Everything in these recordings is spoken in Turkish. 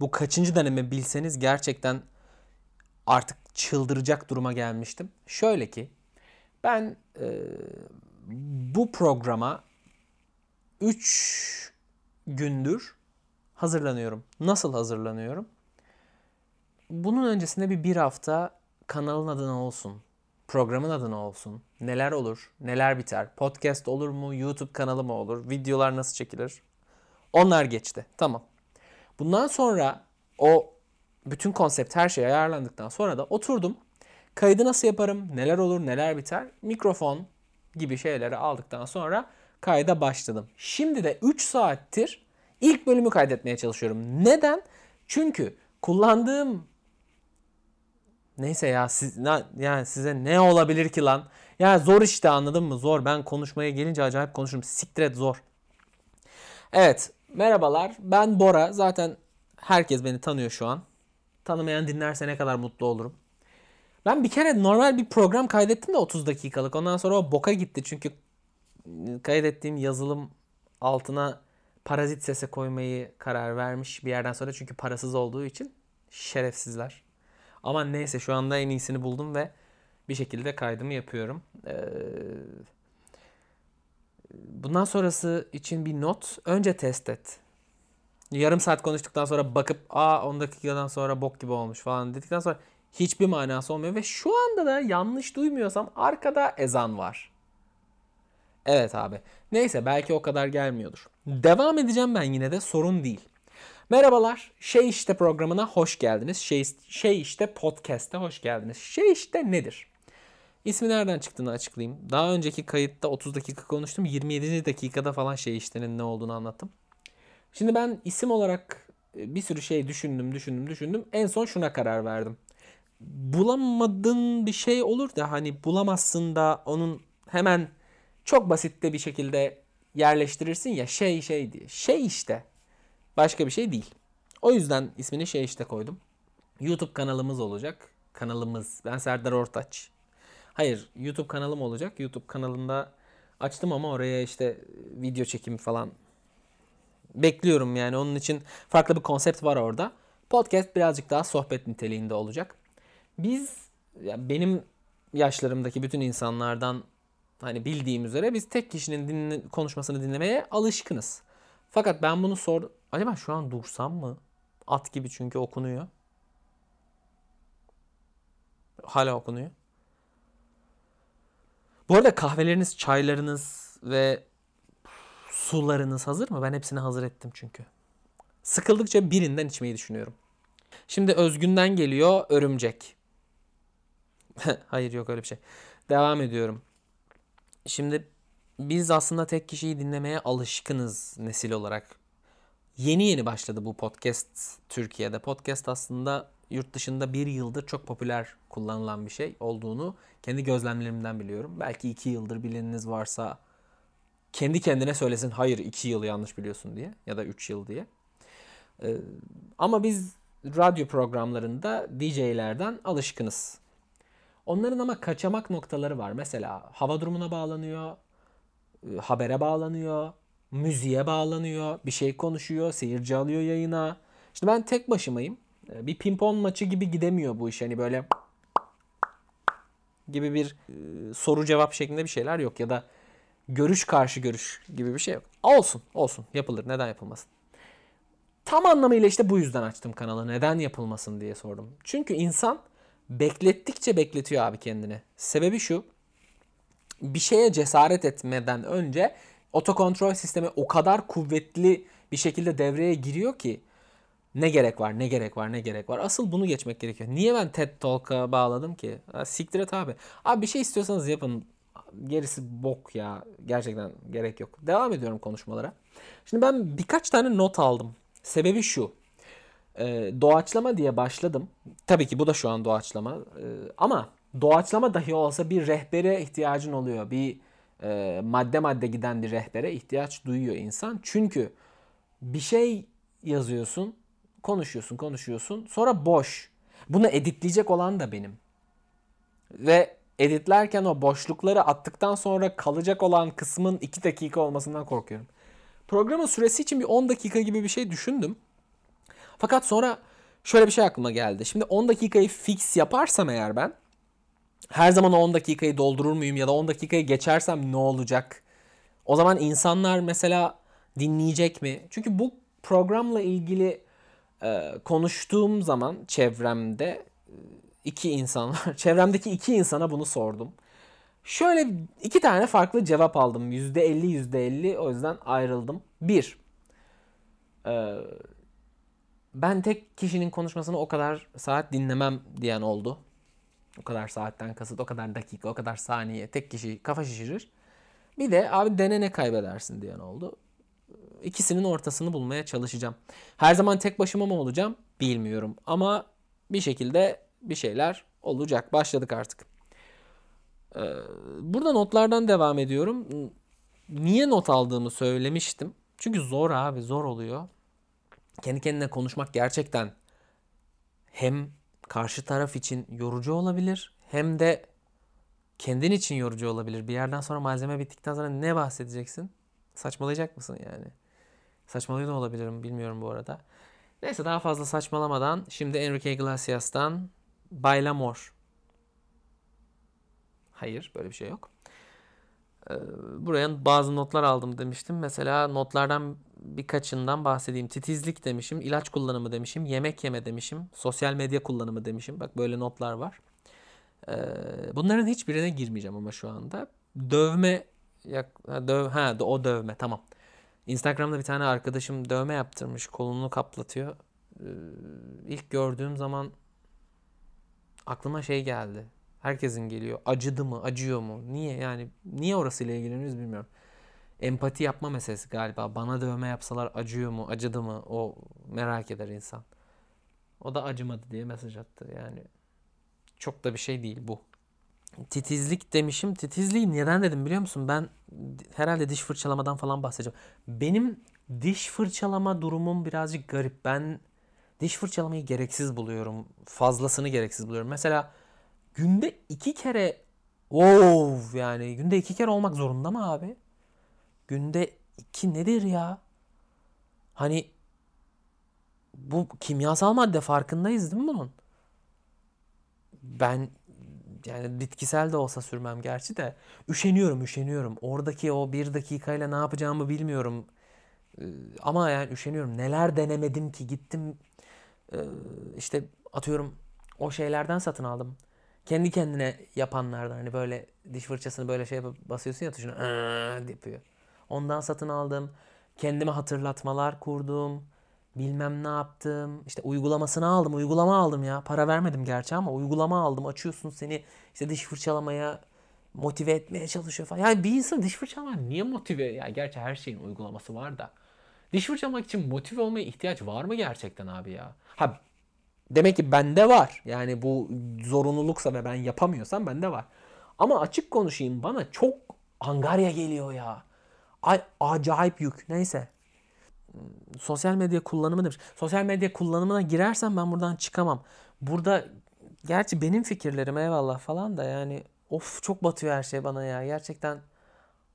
bu kaçıncı deneme bilseniz gerçekten artık çıldıracak duruma gelmiştim. Şöyle ki ben e, bu programa 3 gündür hazırlanıyorum. Nasıl hazırlanıyorum? Bunun öncesinde bir bir hafta kanalın adına olsun, programın adına olsun, neler olur, neler biter, podcast olur mu, YouTube kanalı mı olur, videolar nasıl çekilir? Onlar geçti. Tamam. Bundan sonra o bütün konsept her şey ayarlandıktan sonra da oturdum. Kaydı nasıl yaparım, neler olur, neler biter, mikrofon gibi şeyleri aldıktan sonra kayda başladım. Şimdi de 3 saattir ilk bölümü kaydetmeye çalışıyorum. Neden? Çünkü kullandığım Neyse ya siz yani size ne olabilir ki lan? Ya zor işte anladın mı? Zor. Ben konuşmaya gelince acayip konuşurum. Siktir et zor. Evet. Merhabalar. Ben Bora. Zaten herkes beni tanıyor şu an. Tanımayan dinlerse ne kadar mutlu olurum. Ben bir kere normal bir program kaydettim de 30 dakikalık. Ondan sonra o boka gitti. Çünkü kaydettiğim yazılım altına parazit sese koymayı karar vermiş bir yerden sonra. Çünkü parasız olduğu için şerefsizler. Ama neyse şu anda en iyisini buldum ve bir şekilde kaydımı yapıyorum. Ee, bundan sonrası için bir not. Önce test et. Yarım saat konuştuktan sonra bakıp aa 10 dakikadan sonra bok gibi olmuş falan dedikten sonra hiçbir manası olmuyor. Ve şu anda da yanlış duymuyorsam arkada ezan var. Evet abi. Neyse belki o kadar gelmiyordur. Devam edeceğim ben yine de sorun değil. Merhabalar. Şey işte programına hoş geldiniz. Şey, şey işte podcast'e hoş geldiniz. Şey işte nedir? İsmi nereden çıktığını açıklayayım. Daha önceki kayıtta 30 dakika konuştum. 27. dakikada falan şey iştenin ne olduğunu anlattım. Şimdi ben isim olarak e, bir sürü şey düşündüm, düşündüm, düşündüm. En son şuna karar verdim. Bulamadığın bir şey olur da hani bulamazsın da onun hemen çok basitte bir şekilde yerleştirirsin ya şey şey diye. Şey işte. Başka bir şey değil. O yüzden ismini şey işte koydum. YouTube kanalımız olacak. Kanalımız. Ben Serdar Ortaç. Hayır YouTube kanalım olacak. YouTube kanalında açtım ama oraya işte video çekimi falan bekliyorum yani. Onun için farklı bir konsept var orada. Podcast birazcık daha sohbet niteliğinde olacak. Biz ya benim yaşlarımdaki bütün insanlardan hani bildiğim üzere biz tek kişinin dinle, konuşmasını dinlemeye alışkınız. Fakat ben bunu sor Acaba şu an dursam mı? At gibi çünkü okunuyor. Hala okunuyor. Bu arada kahveleriniz, çaylarınız ve sularınız hazır mı? Ben hepsini hazır ettim çünkü. Sıkıldıkça birinden içmeyi düşünüyorum. Şimdi Özgün'den geliyor örümcek. Hayır yok öyle bir şey. Devam ediyorum. Şimdi biz aslında tek kişiyi dinlemeye alışkınız nesil olarak. Yeni yeni başladı bu podcast Türkiye'de. Podcast aslında yurt dışında bir yıldır çok popüler kullanılan bir şey olduğunu kendi gözlemlerimden biliyorum. Belki iki yıldır bileniniz varsa kendi kendine söylesin hayır iki yıl yanlış biliyorsun diye ya da üç yıl diye. Ee, ama biz radyo programlarında DJ'lerden alışkınız. Onların ama kaçamak noktaları var. Mesela hava durumuna bağlanıyor, e, habere bağlanıyor, müziğe bağlanıyor, bir şey konuşuyor, seyirci alıyor yayına. İşte ben tek başımayım. Ee, bir pimpon maçı gibi gidemiyor bu iş. Hani böyle gibi bir e, soru cevap şeklinde bir şeyler yok ya da görüş karşı görüş gibi bir şey yok. Olsun, olsun. Yapılır. Neden yapılmasın? Tam anlamıyla işte bu yüzden açtım kanalı. Neden yapılmasın diye sordum. Çünkü insan beklettikçe bekletiyor abi kendini. Sebebi şu. Bir şeye cesaret etmeden önce otokontrol sistemi o kadar kuvvetli bir şekilde devreye giriyor ki ne gerek var, ne gerek var, ne gerek var. Asıl bunu geçmek gerekiyor. Niye ben TED Talk'a bağladım ki? Ha, siktir et abi. Abi bir şey istiyorsanız yapın. Gerisi bok ya. Gerçekten gerek yok. Devam ediyorum konuşmalara. Şimdi ben birkaç tane not aldım. Sebebi şu. Ee, doğaçlama diye başladım. Tabii ki bu da şu an doğaçlama. Ee, ama doğaçlama dahi olsa bir rehbere ihtiyacın oluyor. Bir e, madde madde giden bir rehbere ihtiyaç duyuyor insan. Çünkü bir şey yazıyorsun, konuşuyorsun, konuşuyorsun. Sonra boş. Bunu editleyecek olan da benim. Ve editlerken o boşlukları attıktan sonra kalacak olan kısmın 2 dakika olmasından korkuyorum. Programın süresi için bir 10 dakika gibi bir şey düşündüm. Fakat sonra şöyle bir şey aklıma geldi. Şimdi 10 dakikayı fix yaparsam eğer ben her zaman o 10 dakikayı doldurur muyum ya da 10 dakikayı geçersem ne olacak? O zaman insanlar mesela dinleyecek mi? Çünkü bu programla ilgili e, konuştuğum zaman çevremde e, iki insan var. Çevremdeki iki insana bunu sordum. Şöyle iki tane farklı cevap aldım. %50 %50 o yüzden ayrıldım. Bir, e, ben tek kişinin konuşmasını o kadar saat dinlemem diyen oldu. O kadar saatten kasıt, o kadar dakika, o kadar saniye tek kişi kafa şişirir. Bir de abi dene ne kaybedersin diyen oldu. İkisinin ortasını bulmaya çalışacağım. Her zaman tek başıma mı olacağım bilmiyorum. Ama bir şekilde bir şeyler olacak. Başladık artık. Ee, burada notlardan devam ediyorum. Niye not aldığımı söylemiştim. Çünkü zor abi zor oluyor. Kendi kendine konuşmak gerçekten hem karşı taraf için yorucu olabilir hem de kendin için yorucu olabilir. Bir yerden sonra malzeme bittikten sonra ne bahsedeceksin? Saçmalayacak mısın yani? Saçmalıyor da olabilirim bilmiyorum bu arada. Neyse daha fazla saçmalamadan şimdi Enrique Iglesias'tan Bailamor. Hayır böyle bir şey yok. Ee, buraya bazı notlar aldım demiştim. Mesela notlardan birkaçından bahsedeyim. Titizlik demişim, ilaç kullanımı demişim, yemek yeme demişim, sosyal medya kullanımı demişim. Bak böyle notlar var. Ee, bunların hiçbirine girmeyeceğim ama şu anda. Dövme döv ha o dövme tamam. Instagram'da bir tane arkadaşım dövme yaptırmış. Kolunu kaplatıyor. Ee, ilk gördüğüm zaman aklıma şey geldi. Herkesin geliyor. Acıdı mı? Acıyor mu? Niye? Yani niye orasıyla ilgileniyoruz bilmiyorum. Empati yapma meselesi galiba. Bana dövme yapsalar acıyor mu? Acıdı mı? O merak eder insan. O da acımadı diye mesaj attı. Yani çok da bir şey değil bu. Titizlik demişim. Titizliği neden dedim biliyor musun? Ben herhalde diş fırçalamadan falan bahsedeceğim. Benim diş fırçalama durumum birazcık garip. Ben diş fırçalamayı gereksiz buluyorum. Fazlasını gereksiz buluyorum. Mesela günde iki kere wow yani günde iki kere olmak zorunda mı abi? Günde iki nedir ya? Hani bu kimyasal madde farkındayız değil mi bunun? Ben yani bitkisel de olsa sürmem gerçi de üşeniyorum üşeniyorum. Oradaki o bir dakikayla ne yapacağımı bilmiyorum. Ee, ama yani üşeniyorum. Neler denemedim ki gittim ee, işte atıyorum o şeylerden satın aldım. Kendi kendine yapanlardan hani böyle diş fırçasını böyle şey basıyorsun ya tuşuna yapıyor. Ondan satın aldım. Kendime hatırlatmalar kurdum. Bilmem ne yaptım. İşte uygulamasını aldım. Uygulama aldım ya. Para vermedim gerçi ama uygulama aldım. Açıyorsun seni işte diş fırçalamaya motive etmeye çalışıyor falan. Yani bir insan diş fırçalamak niye motive? Ya gerçi her şeyin uygulaması var da. Diş fırçalamak için motive olmaya ihtiyaç var mı gerçekten abi ya? Ha demek ki bende var. Yani bu zorunluluksa ve ben yapamıyorsam bende var. Ama açık konuşayım bana çok angarya geliyor ya. Ay, acayip yük. Neyse. Sosyal medya kullanımı demiş. Sosyal medya kullanımına girersem ben buradan çıkamam. Burada gerçi benim fikirlerim eyvallah falan da yani of çok batıyor her şey bana ya. Gerçekten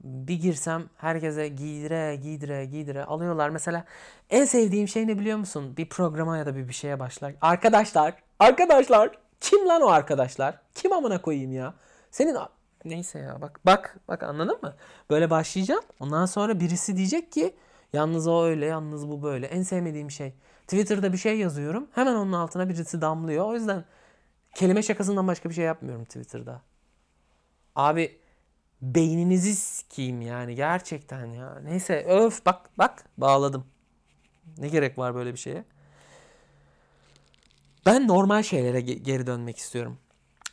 bir girsem herkese giydire giydire giydire alıyorlar. Mesela en sevdiğim şey ne biliyor musun? Bir programa ya da bir bir şeye başlar. Arkadaşlar, arkadaşlar. Kim lan o arkadaşlar? Kim amına koyayım ya? Senin neyse ya bak bak bak anladın mı? Böyle başlayacağım. Ondan sonra birisi diyecek ki yalnız o öyle, yalnız bu böyle. En sevmediğim şey. Twitter'da bir şey yazıyorum. Hemen onun altına birisi damlıyor. O yüzden kelime şakasından başka bir şey yapmıyorum Twitter'da. Abi beyninizi sikeyim yani gerçekten ya. Neyse öf bak bak bağladım. Ne gerek var böyle bir şeye? Ben normal şeylere geri dönmek istiyorum.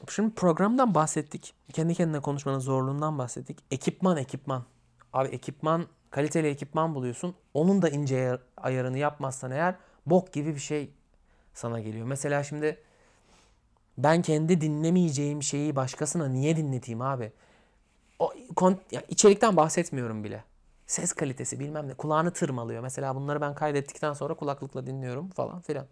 Şimdi programdan bahsettik. Kendi kendine konuşmanın zorluğundan bahsettik. Ekipman ekipman. Abi ekipman kaliteli ekipman buluyorsun. Onun da ince ayarını yapmazsan eğer bok gibi bir şey sana geliyor. Mesela şimdi ben kendi dinlemeyeceğim şeyi başkasına niye dinleteyim abi? O yani içerikten bahsetmiyorum bile. Ses kalitesi bilmem ne kulağını tırmalıyor. Mesela bunları ben kaydettikten sonra kulaklıkla dinliyorum falan filan.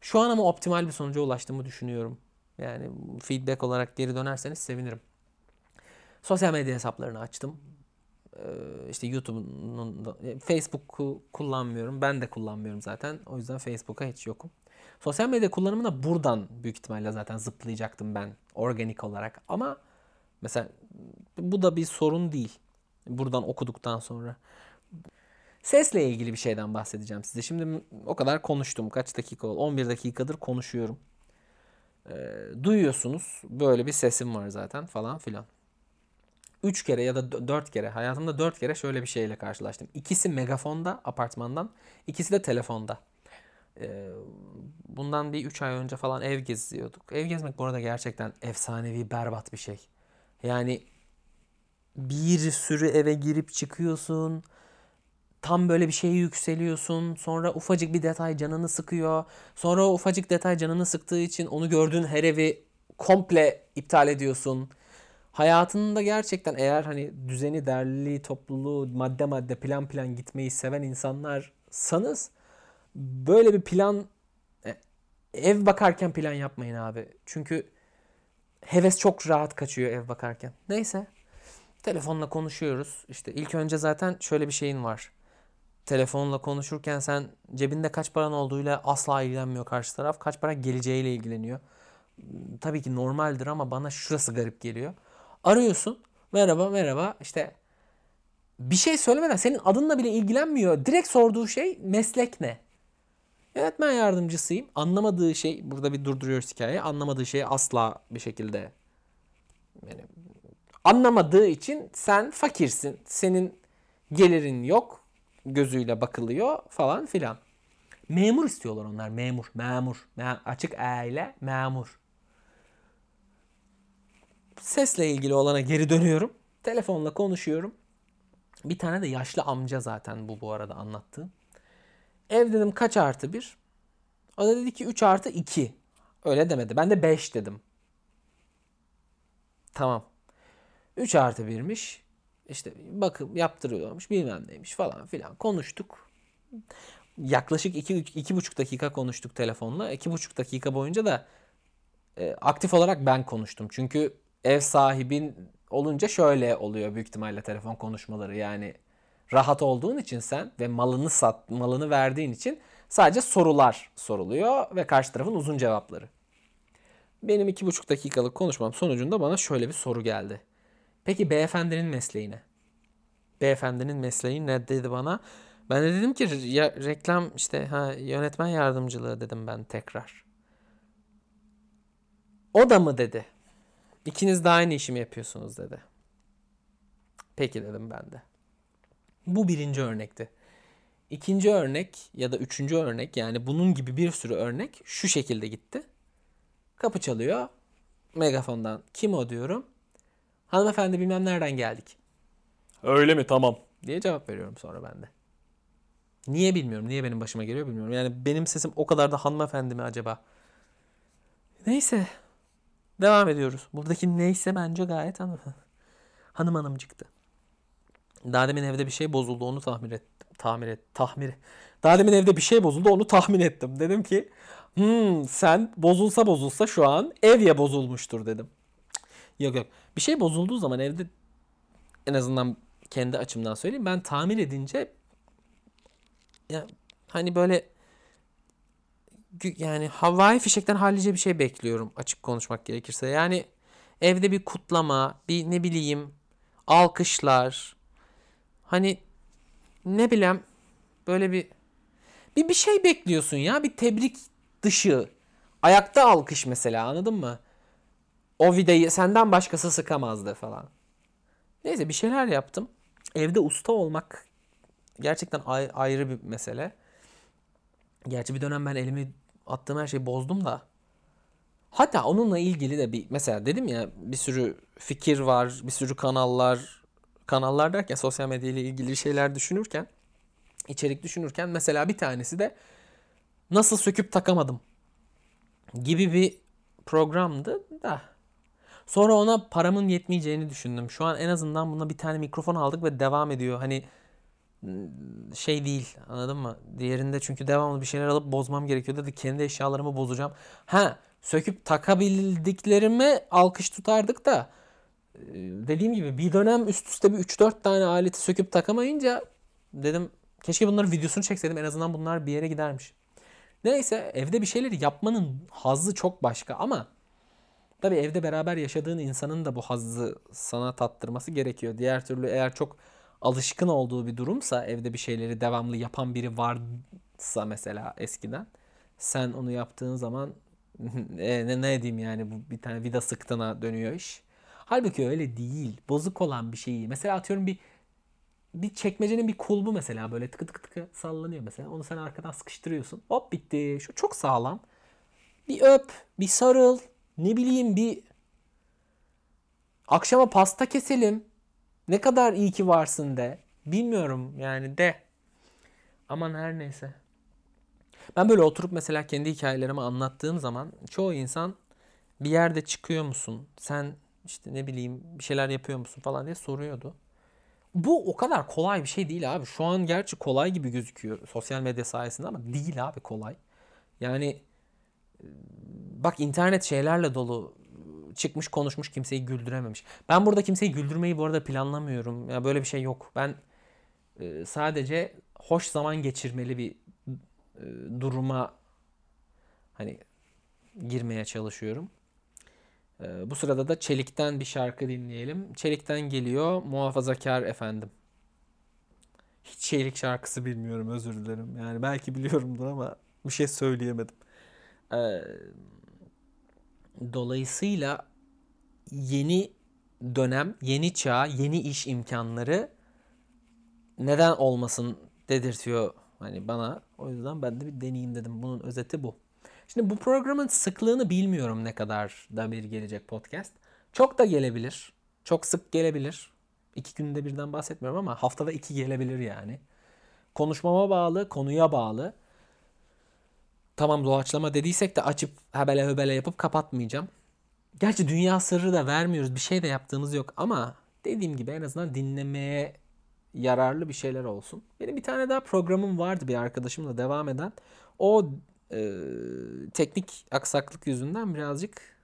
Şu an ama optimal bir sonuca ulaştığımı düşünüyorum. Yani feedback olarak geri dönerseniz sevinirim. Sosyal medya hesaplarını açtım. Ee, işte YouTube'un e, Facebook'u kullanmıyorum. Ben de kullanmıyorum zaten. O yüzden Facebook'a hiç yokum. Sosyal medya kullanımına buradan büyük ihtimalle zaten zıplayacaktım ben organik olarak. Ama mesela bu da bir sorun değil. Buradan okuduktan sonra. Sesle ilgili bir şeyden bahsedeceğim size. Şimdi o kadar konuştum. Kaç dakika oldu? 11 dakikadır konuşuyorum. Ee, duyuyorsunuz. Böyle bir sesim var zaten falan filan. 3 kere ya da 4 kere hayatımda 4 kere şöyle bir şeyle karşılaştım. İkisi megafonda apartmandan, ikisi de telefonda. Ee, bundan bir 3 ay önce falan ev geziyorduk. Ev gezmek bu arada gerçekten efsanevi berbat bir şey. Yani bir sürü eve girip çıkıyorsun. Tam böyle bir şeye yükseliyorsun. Sonra ufacık bir detay canını sıkıyor. Sonra o ufacık detay canını sıktığı için onu gördüğün her evi komple iptal ediyorsun. Hayatında gerçekten eğer hani düzeni, derliliği, topluluğu, madde madde plan plan gitmeyi seven insanlarsanız böyle bir plan e, ev bakarken plan yapmayın abi. Çünkü heves çok rahat kaçıyor ev bakarken. Neyse. Telefonla konuşuyoruz. İşte ilk önce zaten şöyle bir şeyin var. Telefonla konuşurken sen cebinde kaç paran olduğuyla asla ilgilenmiyor karşı taraf. Kaç para geleceğiyle ilgileniyor. Tabii ki normaldir ama bana şurası garip geliyor. Arıyorsun. Merhaba merhaba işte bir şey söylemeden senin adınla bile ilgilenmiyor. Direkt sorduğu şey meslek ne? Yönetmen yardımcısıyım. Anlamadığı şey burada bir durduruyoruz hikayeyi. Anlamadığı şeyi asla bir şekilde yani anlamadığı için sen fakirsin. Senin gelirin yok. Gözüyle bakılıyor falan filan. Memur istiyorlar onlar. Memur. Memur. Me- açık E ile memur. Sesle ilgili olana geri dönüyorum. Telefonla konuşuyorum. Bir tane de yaşlı amca zaten bu bu arada anlattığım. Ev dedim kaç artı bir? O da dedi ki 3 artı 2. Öyle demedi. Ben de 5 dedim. Tamam. 3 artı 1'miş. İşte bakım yaptırıyorlarmış bilmem neymiş falan filan. Konuştuk. Yaklaşık 2 iki, buçuk dakika konuştuk telefonla. 2,5 dakika boyunca da e, aktif olarak ben konuştum. Çünkü ev sahibin olunca şöyle oluyor büyük ihtimalle telefon konuşmaları. Yani rahat olduğun için sen ve malını sat, malını verdiğin için sadece sorular soruluyor ve karşı tarafın uzun cevapları. Benim iki buçuk dakikalık konuşmam sonucunda bana şöyle bir soru geldi. Peki beyefendinin mesleği ne? Beyefendinin mesleği ne dedi bana? Ben de dedim ki ya, reklam işte ha yönetmen yardımcılığı dedim ben tekrar. O da mı dedi. İkiniz de aynı işi mi yapıyorsunuz dedi. Peki dedim ben de. Bu birinci örnekti. İkinci örnek ya da üçüncü örnek yani bunun gibi bir sürü örnek şu şekilde gitti. Kapı çalıyor. Megafondan kim o diyorum. Hanımefendi bilmem nereden geldik. Öyle mi tamam diye cevap veriyorum sonra ben de. Niye bilmiyorum. Niye benim başıma geliyor bilmiyorum. Yani benim sesim o kadar da hanımefendi mi acaba? Neyse. Devam ediyoruz. Buradaki neyse bence gayet hanım. Hanım hanım çıktı. Daha demin evde bir şey bozuldu onu tahmin ettim. Tahmin et, tahmin. Daha demin evde bir şey bozuldu onu tahmin ettim. Dedim ki hmm, sen bozulsa bozulsa şu an ev ya bozulmuştur dedim. Yok yok. Bir şey bozulduğu zaman evde en azından kendi açımdan söyleyeyim. Ben tamir edince ya hani böyle yani havai fişekten hallice bir şey bekliyorum açık konuşmak gerekirse. Yani evde bir kutlama, bir ne bileyim alkışlar. Hani ne bileyim böyle bir bir bir şey bekliyorsun ya. Bir tebrik dışı. Ayakta alkış mesela anladın mı? O vidayı senden başkası sıkamazdı falan. Neyse bir şeyler yaptım. Evde usta olmak gerçekten ayrı bir mesele. Gerçi bir dönem ben elimi attığım her şeyi bozdum da. Hatta onunla ilgili de bir mesela dedim ya bir sürü fikir var, bir sürü kanallar, kanallar derken sosyal medya ile ilgili şeyler düşünürken, içerik düşünürken mesela bir tanesi de nasıl söküp takamadım gibi bir programdı da. Sonra ona paramın yetmeyeceğini düşündüm. Şu an en azından buna bir tane mikrofon aldık ve devam ediyor. Hani şey değil anladın mı? Diğerinde çünkü devamlı bir şeyler alıp bozmam gerekiyor dedi. Kendi eşyalarımı bozacağım. Ha söküp takabildiklerimi alkış tutardık da dediğim gibi bir dönem üst üste bir 3-4 tane aleti söküp takamayınca dedim keşke bunların videosunu çekseydim en azından bunlar bir yere gidermiş. Neyse evde bir şeyleri yapmanın hazzı çok başka ama tabii evde beraber yaşadığın insanın da bu hazzı sana tattırması gerekiyor. Diğer türlü eğer çok alışkın olduğu bir durumsa evde bir şeyleri devamlı yapan biri varsa mesela eskiden sen onu yaptığın zaman e, ne, ne diyeyim yani bu bir tane vida sıktığına dönüyor iş. Halbuki öyle değil. Bozuk olan bir şeyi. Mesela atıyorum bir bir çekmecenin bir kulbu mesela böyle tıkı tıkı tıkı sallanıyor mesela. Onu sen arkadan sıkıştırıyorsun. Hop bitti. Şu çok sağlam. Bir öp, bir sarıl, ne bileyim bir akşama pasta keselim. Ne kadar iyi ki varsın de. Bilmiyorum yani de. Aman her neyse. Ben böyle oturup mesela kendi hikayelerimi anlattığım zaman çoğu insan bir yerde çıkıyor musun? Sen işte ne bileyim bir şeyler yapıyor musun falan diye soruyordu. Bu o kadar kolay bir şey değil abi. Şu an gerçi kolay gibi gözüküyor sosyal medya sayesinde ama değil abi kolay. Yani bak internet şeylerle dolu çıkmış konuşmuş kimseyi güldürememiş. Ben burada kimseyi güldürmeyi bu arada planlamıyorum. Ya böyle bir şey yok. Ben e, sadece hoş zaman geçirmeli bir e, duruma hani girmeye çalışıyorum. E, bu sırada da Çelik'ten bir şarkı dinleyelim. Çelik'ten geliyor Muhafazakar Efendim. Hiç Çelik şarkısı bilmiyorum özür dilerim. Yani belki biliyorumdur ama bir şey söyleyemedim. E, dolayısıyla yeni dönem, yeni çağ, yeni iş imkanları neden olmasın dedirtiyor hani bana. O yüzden ben de bir deneyeyim dedim. Bunun özeti bu. Şimdi bu programın sıklığını bilmiyorum ne kadar da bir gelecek podcast. Çok da gelebilir. Çok sık gelebilir. İki günde birden bahsetmiyorum ama haftada iki gelebilir yani. Konuşmama bağlı, konuya bağlı. Tamam doğaçlama dediysek de açıp hebele hebele yapıp kapatmayacağım. Gerçi dünya sırrı da vermiyoruz. Bir şey de yaptığımız yok ama dediğim gibi en azından dinlemeye yararlı bir şeyler olsun. Benim bir tane daha programım vardı bir arkadaşımla devam eden. O e, teknik aksaklık yüzünden birazcık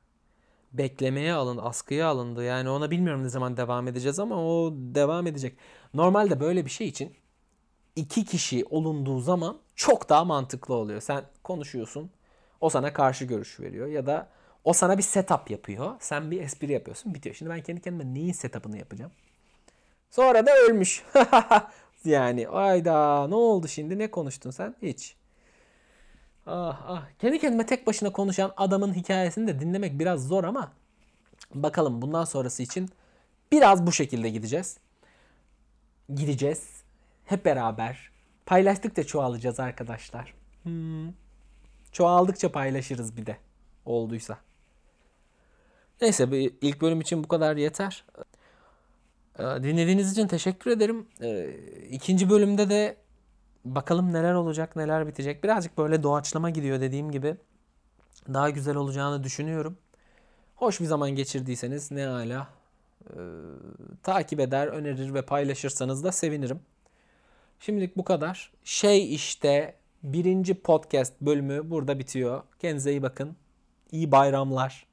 beklemeye alındı, askıya alındı. Yani ona bilmiyorum ne zaman devam edeceğiz ama o devam edecek. Normalde böyle bir şey için iki kişi olunduğu zaman çok daha mantıklı oluyor. Sen konuşuyorsun, o sana karşı görüş veriyor ya da o sana bir setup yapıyor. Sen bir espri yapıyorsun, bitiyor. Şimdi ben kendi kendime neyin setup'ını yapacağım? Sonra da ölmüş. yani ayda ne oldu şimdi ne konuştun sen? Hiç. Ah ah. Kendi kendime tek başına konuşan adamın hikayesini de dinlemek biraz zor ama bakalım bundan sonrası için biraz bu şekilde gideceğiz. Gideceğiz. Hep beraber. Paylaştıkça çoğalacağız arkadaşlar. Hmm. Çoğaldıkça paylaşırız bir de. Olduysa. Neyse ilk bölüm için bu kadar yeter. Ee, dinlediğiniz için teşekkür ederim. Ee, ikinci bölümde de bakalım neler olacak, neler bitecek. Birazcık böyle doğaçlama gidiyor dediğim gibi. Daha güzel olacağını düşünüyorum. Hoş bir zaman geçirdiyseniz ne hala e, takip eder, önerir ve paylaşırsanız da sevinirim. Şimdilik bu kadar. Şey işte birinci podcast bölümü burada bitiyor. Kendinize iyi bakın. İyi bayramlar.